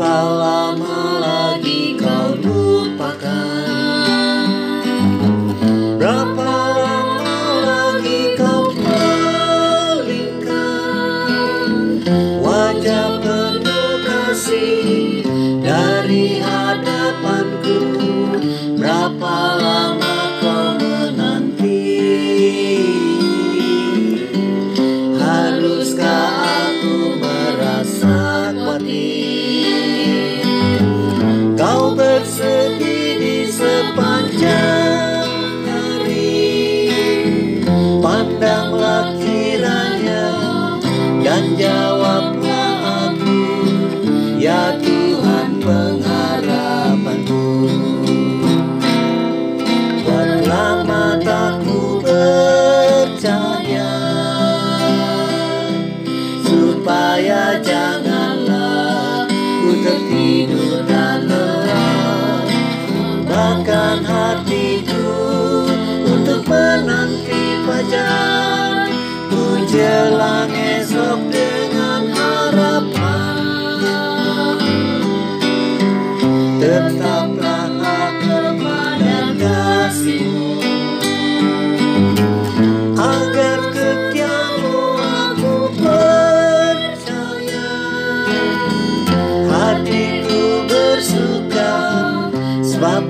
Berapa lama lagi kau lupakan. Berapa lama lagi kau palingkan Wajah penuh kasih dari hadapanku. Berapa sepanjang hari dan jawablah aku Ya Tuhan pengharapanku janganlah ku tertidur Bahkan hatiku untuk menanti fajar. Ku jelang esok dengan harapan. Tetaplah aku pada kasihmu. Agar setiamu aku percaya. Hatiku bersuka Sebab